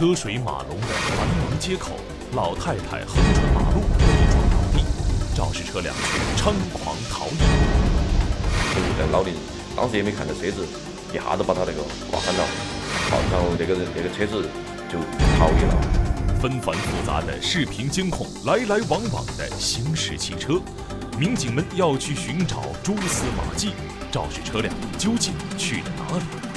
车水马龙的繁忙街口，老太太横穿马路被撞倒地，肇事车辆却猖狂逃逸。就那个老林，当时也没看到车子，一下子把他那个挂翻了，好，然后那个人那个车子就逃逸了。纷繁复杂的视频监控，来来往往的行驶汽车，民警们要去寻找蛛丝马迹，肇事车辆究竟去了哪里？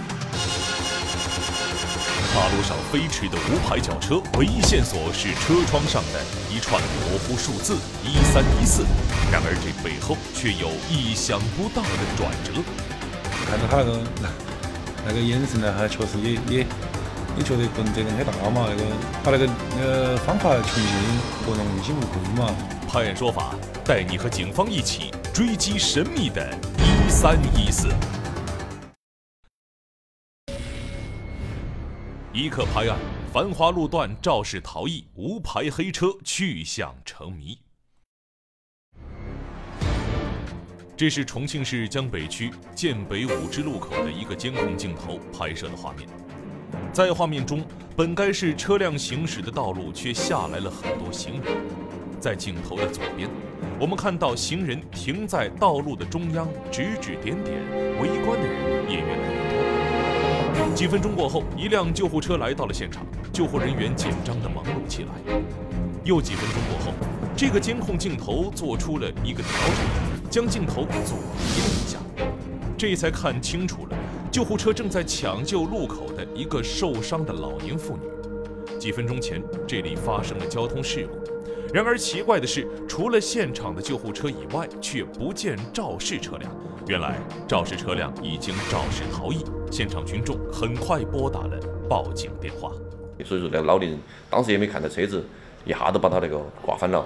马路上飞驰的无牌轿车，唯一线索是车窗上的一串模糊数字一三一四，然而这背后却有意想不到的转折。看到他那个那那个眼神呢，还确实也也。你觉得个人责任很大嘛？那个他那个那个方法全新，个人问心无愧嘛？判案说法，带你和警方一起追击神秘的“一三一四”。一刻拍案，繁华路段肇事逃逸，无牌黑车去向成谜。这是重庆市江北区建北五支路口的一个监控镜头拍摄的画面。在画面中，本该是车辆行驶的道路，却下来了很多行人。在镜头的左边，我们看到行人停在道路的中央，指指点点，围观的人也越来越多。几分钟过后，一辆救护车来到了现场，救护人员紧张地忙碌起来。又几分钟过后，这个监控镜头做出了一个调整，将镜头左移了一下，这才看清楚了。救护车正在抢救路口的一个受伤的老年妇女。几分钟前，这里发生了交通事故。然而奇怪的是，除了现场的救护车以外，却不见肇事车辆。原来肇事车辆已经肇事逃逸。现场群众很快拨打了报警电话。所以说，那个老年人当时也没看到车子，一下子把他那个挂翻了。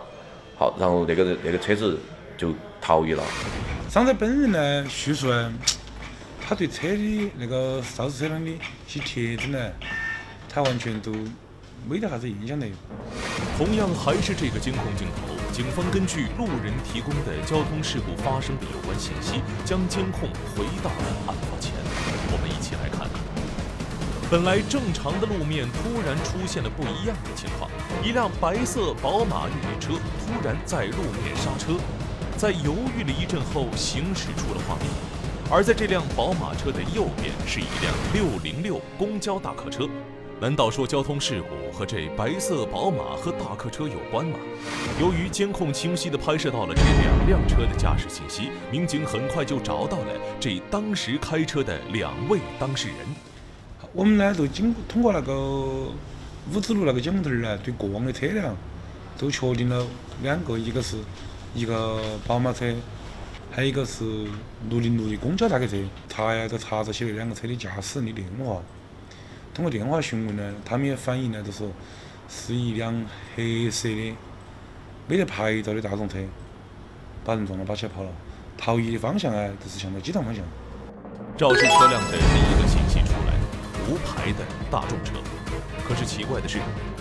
好，然后那个那个车子就逃逸了。伤者本人呢，叙述呢。他对车的那个肇事车辆的一些特征呢，他完全都没得啥子印象的。同样还是这个监控镜头，警方根据路人提供的交通事故发生的有关信息，将监控回到了案发前。我们一起来看看。本来正常的路面突然出现了不一样的情况，一辆白色宝马越野车突然在路面刹车，在犹豫了一阵后行驶出了画面。而在这辆宝马车的右边是一辆六零六公交大客车，难道说交通事故和这白色宝马和大客车有关吗？由于监控清晰地拍摄到了这两辆车的驾驶信息，民警很快就找到了这当时开车的两位当事人。我们呢，就经通过那个五指路那个监控头儿呢，对过往的车辆都确定了两个，一个是一个宝马车。还有一个是六零六的公交大客车，查呀都查着起了两个车的驾驶人的电话。通过电话询问呢，他们也反映呢，就是是一辆黑色的没得牌照的大众车，把人撞了，把车跑了。逃逸的方向啊，就是向着机场方向。肇事车辆的第一个信息出来，无牌的大众车。可是奇怪的是。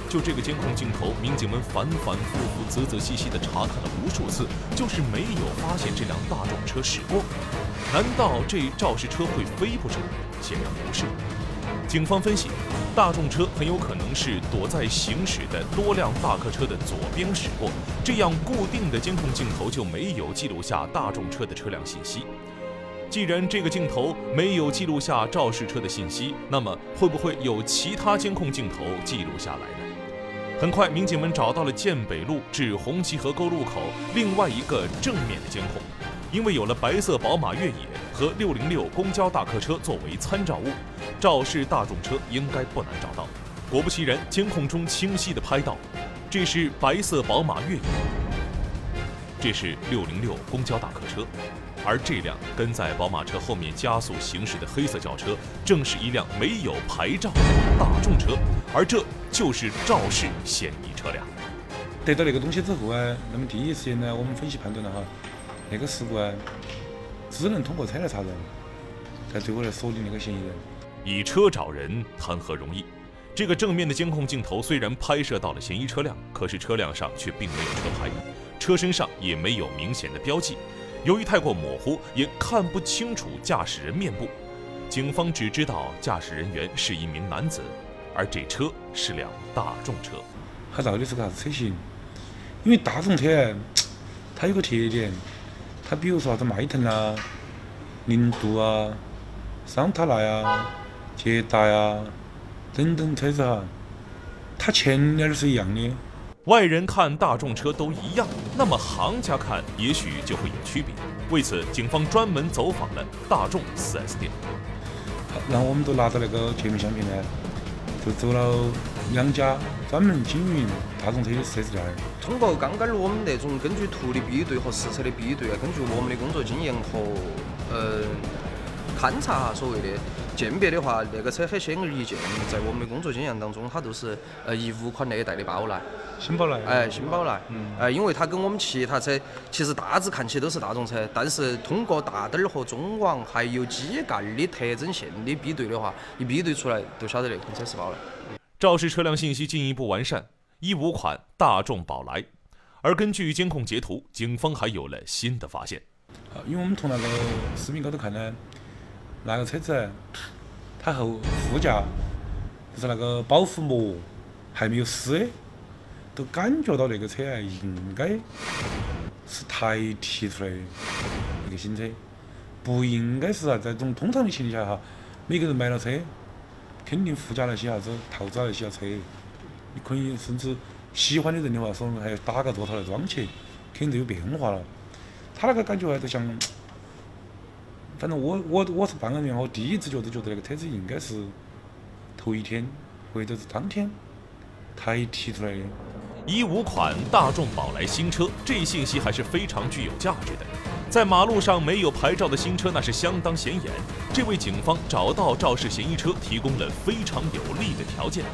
就这个监控镜头，民警们反反复复、仔仔细细地查看了无数次，就是没有发现这辆大众车驶过。难道这肇事车会飞不成？显然不是。警方分析，大众车很有可能是躲在行驶的多辆大客车的左边驶过，这样固定的监控镜头就没有记录下大众车的车辆信息。既然这个镜头没有记录下肇事车的信息，那么会不会有其他监控镜头记录下来呢？很快，民警们找到了建北路至红旗河沟路口另外一个正面的监控，因为有了白色宝马越野和六零六公交大客车作为参照物，肇事大众车应该不难找到。果不其然，监控中清晰的拍到，这是白色宝马越野，这是六零六公交大客车。而这辆跟在宝马车后面加速行驶的黑色轿车，正是一辆没有牌照的大众车，而这就是肇事嫌疑车辆。得到那个东西之后啊，那么第一时间呢，我们分析判断了哈，那个事故啊，只能通过车来查人，才最后来锁定那个嫌疑人。以车找人，谈何容易？这个正面的监控镜头虽然拍摄到了嫌疑车辆，可是车辆上却并没有车牌，车身上也没有明显的标记。由于太过模糊，也看不清楚驾驶人面部，警方只知道驾驶人员是一名男子。而这车是辆大众车。它到底是个啥子车型？因为大众车，它有个特点，它比如说啥子迈腾啊、零度啊、桑塔纳呀、捷达呀等等车子哈，它前脸是一样的。外人看大众车都一样，那么行家看也许就会有区别。为此，警方专门走访了大众 4S 店。然后我们都拿到那个截面相片呢，就走了两家专门经营大众车的 4S 店。通过刚刚我们那种根据图的比对和实车的比对啊，根据我们的工作经验和呃勘察哈，所谓的鉴别的话，那个车很显而易见，在我们的工作经验当中，它都是呃一五款那一代的宝来。新宝来，哎，新宝来，嗯哎，因为它跟我们其他车其实大致看起都是大众车，但是通过大灯儿和中网还有机盖的特征线的比对的话，一比对出来都晓得那款车是宝来。肇事车辆信息进一步完善，一五款大众宝来。而根据监控截图，警方还有了新的发现。啊，因为我们从那个视频高头看呢，那个车子它后副驾就是那个保护膜还没有撕。都感觉到那个车啊，应该是台提出来的一个新车，不应该是啊，在这种通常的情况下哈，每个人买了车，肯定附加那些啥子套子啊那些车，你可以甚至喜欢的人的话，说还要打个座套来装起，肯定都有变化了。他那个感觉啊，就像，反正我我我是办案人员，我第一直觉都觉得那个车子应该是头一天或者是当天台提出来的。一五款大众宝来新车，这信息还是非常具有价值的。在马路上没有牌照的新车，那是相当显眼，这为警方找到肇事嫌疑车提供了非常有利的条件。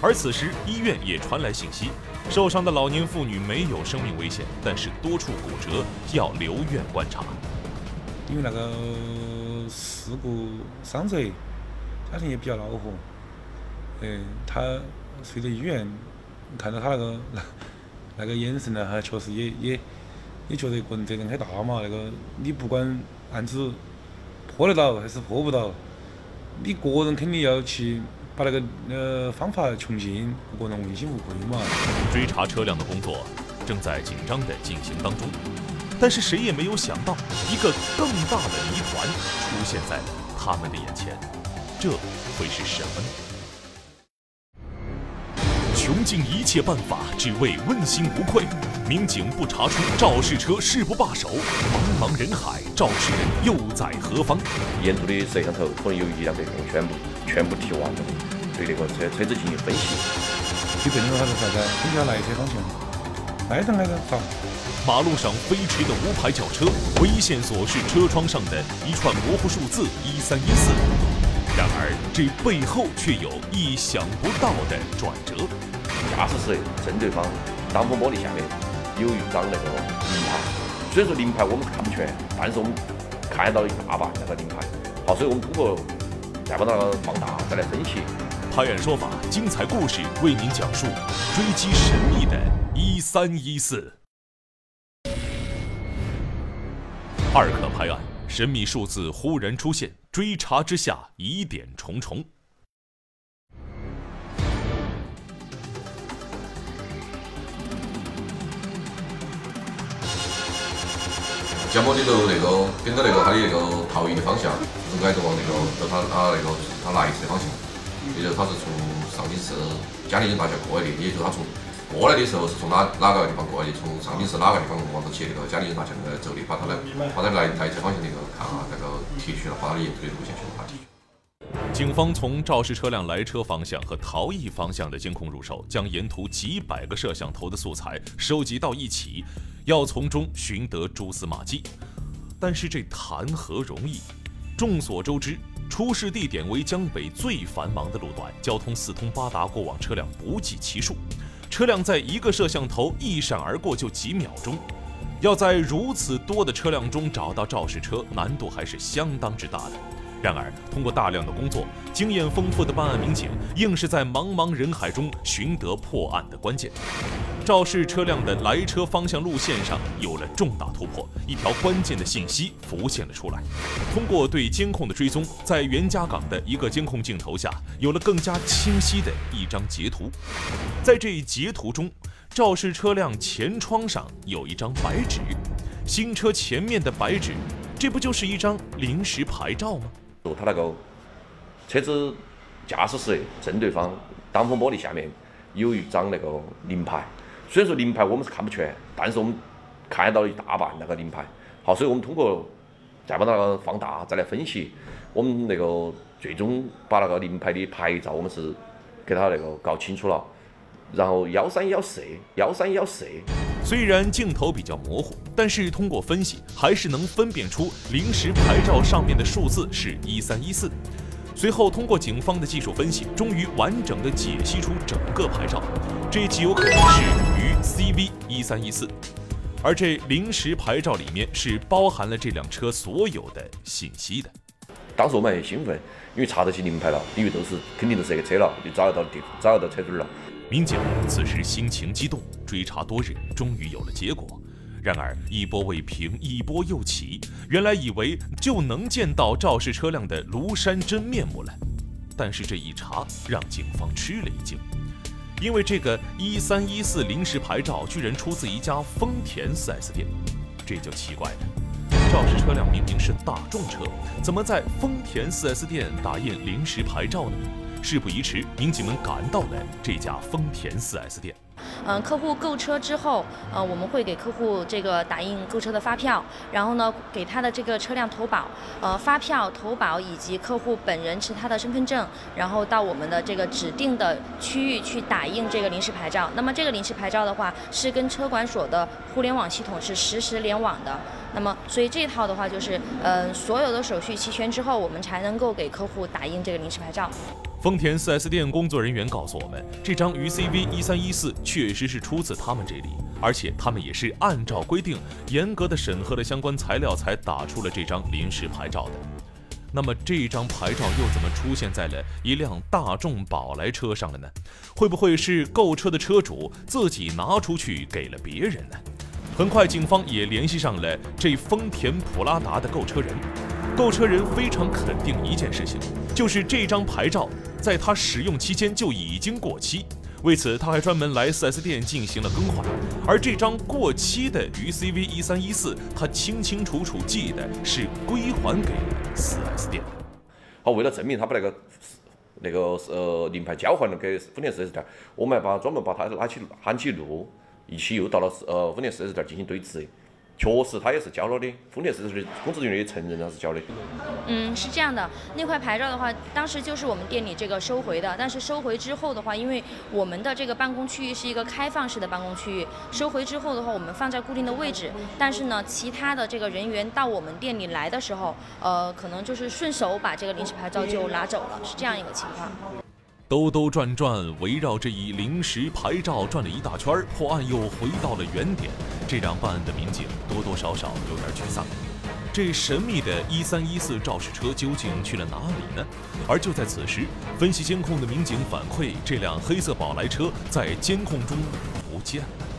而此时，医院也传来信息，受伤的老年妇女没有生命危险，但是多处骨折，要留院观察。因为那个事故伤者家庭也比较恼火，嗯，他随着医院。看到他那个那 那个眼神呢，哈，确实也也也觉得个人责任很大嘛。那个你不管案子破得到还是破不到，你个人肯定要去把那个呃方法穷尽，个人问心无愧嘛。追查车辆的工作正在紧张的进行当中，但是谁也没有想到，一个更大的谜团出现在了他们的眼前，这会是什么呢？穷尽一切办法，只为问心无愧。民警不查出肇事车誓不罢手，茫茫人海，肇事人又在何方？沿途的摄像头可能有一辆被控全部全部提完了，对那个车车子进行分析。你辨认他是啥子？你要来车方向，挨着挨着找。马路上飞驰的无牌轿车，唯一线索是车窗上的一串模糊数字一三一四。然而，这背后却有意想不到的转折。驾驶室正对方挡风玻璃下面有一张那个临牌，虽然说临牌我们看不全，但是我们看到一大半那个临牌。好，所以我们通过再把它放大，再来分析。拍案说法，精彩故事为您讲述追击神秘的一三一四。二可拍案，神秘数字忽然出现，追查之下疑点重重。江某里头那个跟着那个他的那个逃逸的方向，是挨着往那个就他他那个他来时的方向，也就他是从上京市嘉陵人大桥过来的，也就他从过来的时候是从哪哪个地方过来的？从上京市哪个地方往着去那个嘉陵人大桥那个走的？把他来把他来来车方向那个看啊，那个提取了，把他的沿途的路线全部把提取。警方从肇事车辆来车方向和逃逸方向的监控入手，将沿途几百个摄像头的素材收集到一起。要从中寻得蛛丝马迹，但是这谈何容易？众所周知，出事地点为江北最繁忙的路段，交通四通八达，过往车辆不计其数。车辆在一个摄像头一闪而过就几秒钟，要在如此多的车辆中找到肇事车，难度还是相当之大的。然而，通过大量的工作，经验丰富的办案民警硬是在茫茫人海中寻得破案的关键。肇事车辆的来车方向路线上有了重大突破，一条关键的信息浮现了出来。通过对监控的追踪，在袁家岗的一个监控镜头下，有了更加清晰的一张截图。在这一截图中，肇事车辆前窗上有一张白纸，新车前面的白纸，这不就是一张临时牌照吗？他那个车子驾驶室正对方挡风玻璃下面有一张那个临牌。虽然说临牌我们是看不全，但是我们看到了一大半那个临牌。好，所以我们通过再把那个放大，再来分析，我们那个最终把那个临牌的牌照我们是给他那个搞清楚了。然后幺三幺四幺三幺四。虽然镜头比较模糊，但是通过分析还是能分辨出临时牌照上面的数字是一三一四。随后，通过警方的技术分析，终于完整的解析出整个牌照，这极有可能是渝 CV 一三一四，而这临时牌照里面是包含了这辆车所有的信息的。当时我们很兴奋，因为查得起临牌了，因为都是肯定都是这个车了，就找得到地，找得到车主了。民警此时心情激动，追查多日，终于有了结果。然而一波未平，一波又起。原来以为就能见到肇事车辆的庐山真面目了，但是这一查让警方吃了一惊，因为这个一三一四临时牌照居然出自一家丰田 4S 店，这就奇怪了。肇事车辆明明是大众车，怎么在丰田 4S 店打印临时牌照呢？事不宜迟，民警们赶到了这家丰田 4S 店。嗯，客户购车之后，呃，我们会给客户这个打印购车的发票，然后呢，给他的这个车辆投保，呃，发票、投保以及客户本人持他的身份证，然后到我们的这个指定的区域去打印这个临时牌照。那么这个临时牌照的话，是跟车管所的互联网系统是实时联网的。那么，所以这套的话就是，嗯，所有的手续齐全之后，我们才能够给客户打印这个临时牌照。丰田 4S 店工作人员告诉我们，这张渝 CV 一三一四确实是出自他们这里，而且他们也是按照规定严格的审核了相关材料才打出了这张临时牌照的。那么这张牌照又怎么出现在了一辆大众宝来车上了呢？会不会是购车的车主自己拿出去给了别人呢？很快，警方也联系上了这丰田普拉达的购车人，购车人非常肯定一件事情，就是这张牌照。在他使用期间就已经过期，为此他还专门来 4S 店进行了更换。而这张过期的渝 CV 一三一四，他清清楚楚记得是归还给了 4S 店。好，为了证明他把那个那个呃临牌交还了给丰田 4S 店，我们还把专门把他拉起喊起路，一起又到了呃丰田 4S 店进行对质。确实，他也是交了的。丰田四十的工作人员也承认他是交的。嗯，是这样的，那块牌照的话，当时就是我们店里这个收回的。但是收回之后的话，因为我们的这个办公区域是一个开放式的办公区域，收回之后的话，我们放在固定的位置。但是呢，其他的这个人员到我们店里来的时候，呃，可能就是顺手把这个临时牌照就拿走了，是这样一个情况。兜兜转转，围绕这一临时牌照转了一大圈，破案又回到了原点，这让办案的民警多多少少有点沮丧。这神秘的一三一四肇事车究竟去了哪里呢？而就在此时，分析监控的民警反馈，这辆黑色宝来车在监控中不见了。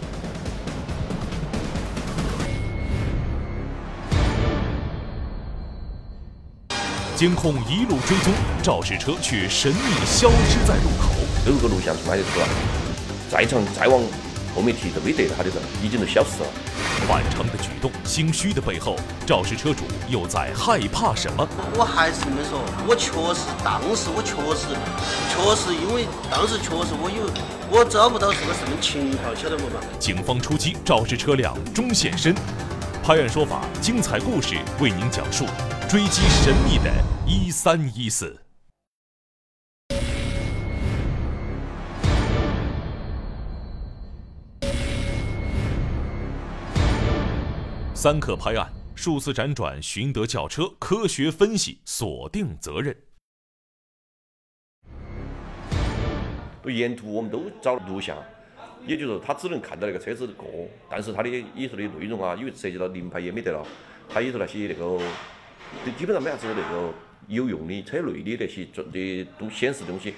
监控一路追踪，肇事车却神秘消失在路口。有个录像出来就出来，再长再往后面提都没得他的人，已经都消失了。反常的举动，心虚的背后，肇事车主又在害怕什么？我还是这么说，我确实当时我确实确实因为当时确实我有我找不到是个什么情况，晓得不嘛？警方出击，肇事车辆终现身。拍案说法，精彩故事为您讲述。追击神秘的一三一四，三克拍案，数次辗转寻得轿车，科学分析锁定责任。沿途我们都找录像，也就是说他只能看到那个车子过，但是他的里头的内容啊，因为涉及到临牌也没得了，他里头那些那个。就基本上没啥子那个有用的车内的那些做的都显示东西。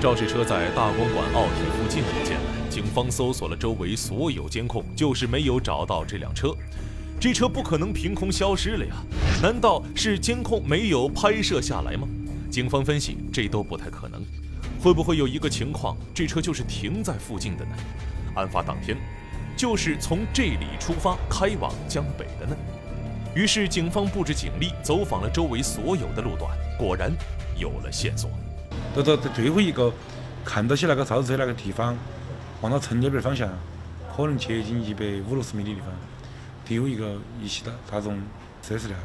肇事车在大公馆奥体附近不见了，警方搜索了周围所有监控，就是没有找到这辆车。这车不可能凭空消失了呀？难道是监控没有拍摄下来吗？警方分析，这都不太可能。会不会有一个情况，这车就是停在附近的呢？案发当天，就是从这里出发开往江北的呢？于是警方布置警力，走访了周围所有的路段，果然有了线索。到到最后一个看到起那个肇事车那个地方，往到陈家坪方向，可能接近一百五六十米的地方。丢一个一汽大大众四 S 店。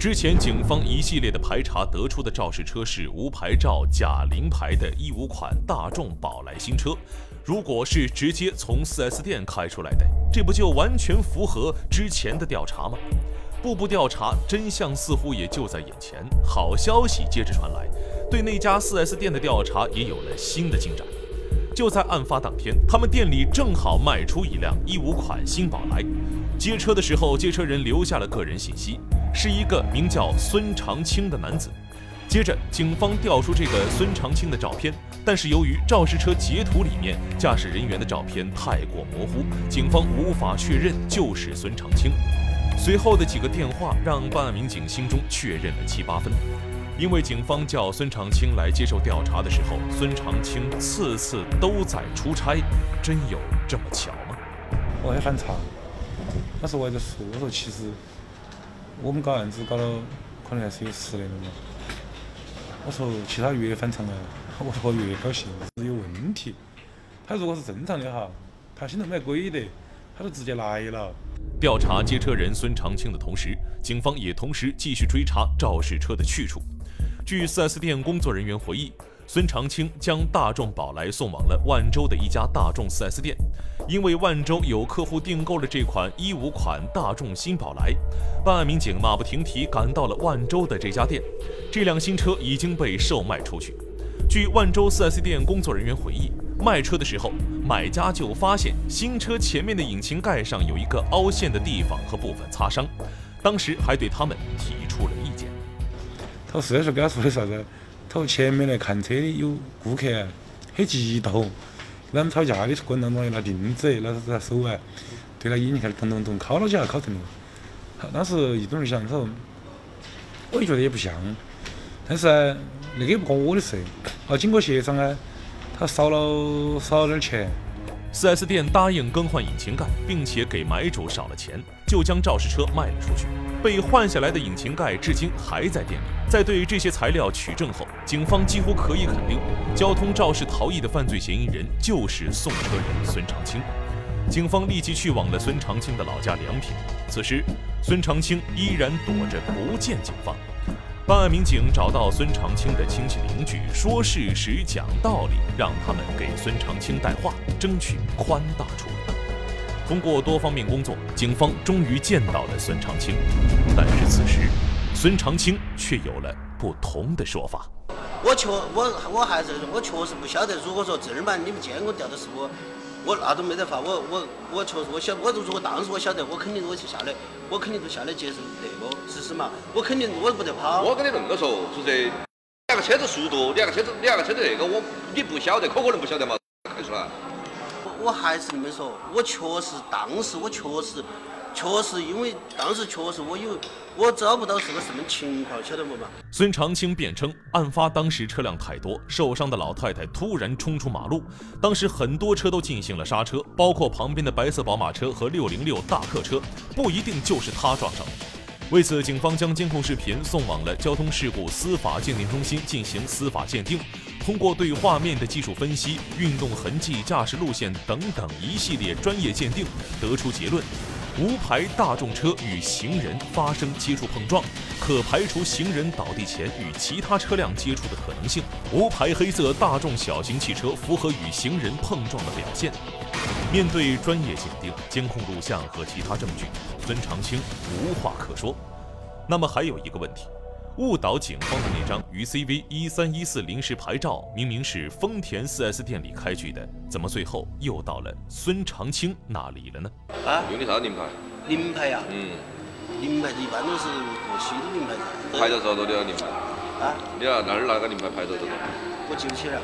之前警方一系列的排查得出的肇事车是无牌照假临牌的一五款大众宝来新车。如果是直接从 4S 店开出来的，这不就完全符合之前的调查吗？步步调查，真相似乎也就在眼前。好消息接着传来，对那家 4S 店的调查也有了新的进展。就在案发当天，他们店里正好卖出一辆一五款新宝来。接车的时候，接车人留下了个人信息，是一个名叫孙长青的男子。接着，警方调出这个孙长青的照片，但是由于肇事车截图里面驾驶人员的照片太过模糊，警方无法确认就是孙长青。随后的几个电话让办案民警心中确认了七八分。因为警方叫孙长青来接受调查的时候，孙长青次次都在出差，真有这么巧吗？我还翻查，那时我还在说，我说其实我们搞案子搞了可能还是有十年了嘛。我说其他越反常啊，我说越高兴，是有问题。他如果是正常的哈，他心头没鬼的，他就直接来了。调查接车人孙长青的同时，警方也同时继续追查肇事车的去处。据 4S 店工作人员回忆，孙长青将大众宝来送往了万州的一家大众 4S 店，因为万州有客户订购了这款一五款大众新宝来，办案民警马不停蹄赶到了万州的这家店，这辆新车已经被售卖出去。据万州 4S 店工作人员回忆，卖车的时候，买家就发现新车前面的引擎盖上有一个凹陷的地方和部分擦伤，当时还对他们提出了意见。他实在是跟他说的啥子？他说前面来看车的有顾客很激动，跟他们吵架的过程当中又拿钉子，拿他手啊，对他眼睛开始咚咚咚敲了几下，敲疼了。当时一种人想，他说我也觉得也不像，但是啊，那个也不关我的事。啊，经过协商啊，他少了少了点钱。4S 店答应更换引擎盖，并且给买主少了钱，就将肇事车卖了出去。被换下来的引擎盖至今还在店里。在对这些材料取证后，警方几乎可以肯定，交通肇事逃逸的犯罪嫌疑人就是送车人孙长青。警方立即去往了孙长青的老家梁平。此时，孙长青依然躲着不见警方。办案民警找到孙长青的亲戚邻居，说事实、讲道理，让他们给孙长青带话，争取宽大处理。通过多方面工作，警方终于见到了孙长青。但是此时，孙长青却有了不同的说法。我确我我还是我确实不晓得，如果说正儿八经你们监控调的是我，我那都没得法。我我我确实我晓，我如果当时我晓得，我肯定我就下来，我肯定就下来接受那个事实嘛。我肯定我不得跑。我跟你恁个说，是这两个车子速度，两个车子两个车子那个，我你不晓得，可可能不晓得嘛，开出来。我还是那么说，我确实当时我确实确实因为当时确实我有我找不到是个什么情况，晓得不嘛？孙长青辩称，案发当时车辆太多，受伤的老太太突然冲出马路，当时很多车都进行了刹车，包括旁边的白色宝马车和六零六大客车，不一定就是他撞上的。为此，警方将监控视频送往了交通事故司法鉴定中心进行司法鉴定。通过对画面的技术分析、运动痕迹、驾驶路线等等一系列专业鉴定，得出结论：无牌大众车与行人发生接触碰撞，可排除行人倒地前与其他车辆接触的可能性。无牌黑色大众小型汽车符合与行人碰撞的表现。面对专业鉴定、监控录像和其他证据，孙长青无话可说。那么还有一个问题。误导警方的那张渝 CV 一三一四临时牌照，明明是丰田 4S 店里开具的，怎么最后又到了孙长青那里了呢？啊，用的啥临牌？临牌呀？嗯，临牌的一般都是过期的临牌噻。牌照多少的临牌？啊，你那那儿拿个临牌牌照多少？我记不起了，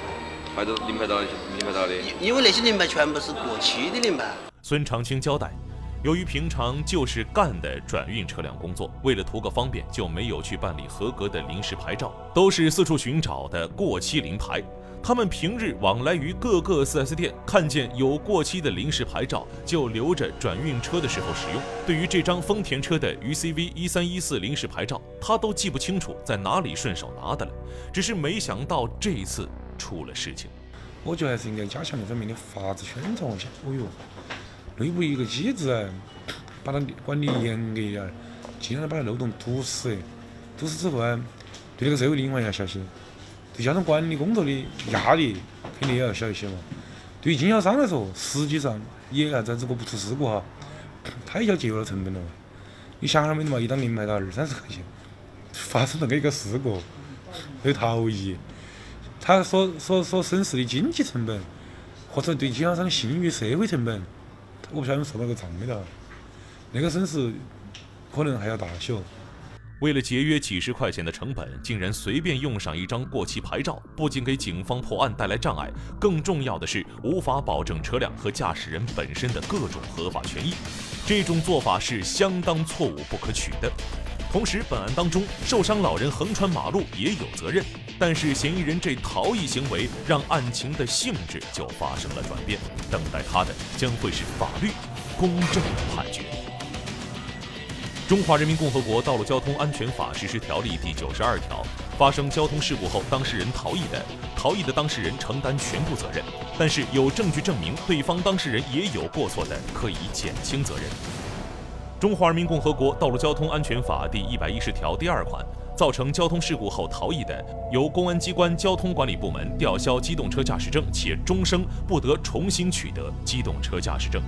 牌照临牌照临牌照的。因因为那些临牌全部是过期的临牌。孙长青交代，由于平常就是干的转运车辆工作，为了图个方便，就没有去办理合格的临时牌照，都是四处寻找的过期临牌。他们平日往来于各个 4S 店，看见有过期的临时牌照，就留着转运车的时候使用。对于这张丰田车的渝 CV 一三一四临时牌照，他都记不清楚在哪里顺手拿的了，只是没想到这次出了事情。我觉得还是应该加强这方面的法制宣传一下。哦哟，内部一个机制，把它管理严格一点，尽量把它漏洞堵死。堵死之后啊，对这个社会的隐患要小些。对交通管理工作的压力肯定也要小一些嘛。对于经销商来说，实际上也啥子，如果不出事故哈，他也要节约了成本了。你想想没得嘛，一档零卖到二三十块钱，发生那个一个事故，还有逃逸，他所所所损失的经济成本，或者对经销商信誉、社会成本，我不晓得算到个账没得，那个损失可能还要大小。为了节约几十块钱的成本，竟然随便用上一张过期牌照，不仅给警方破案带来障碍，更重要的是无法保证车辆和驾驶人本身的各种合法权益。这种做法是相当错误不可取的。同时，本案当中受伤老人横穿马路也有责任，但是嫌疑人这逃逸行为让案情的性质就发生了转变，等待他的将会是法律公正的判决。《中华人民共和国道路交通安全法实施条例》第九十二条，发生交通事故后，当事人逃逸的，逃逸的当事人承担全部责任；但是有证据证明对方当事人也有过错的，可以减轻责任。《中华人民共和国道路交通安全法》第一百一十条第二款，造成交通事故后逃逸的，由公安机关交通管理部门吊销机动车驾驶证，且终生不得重新取得机动车驾驶证。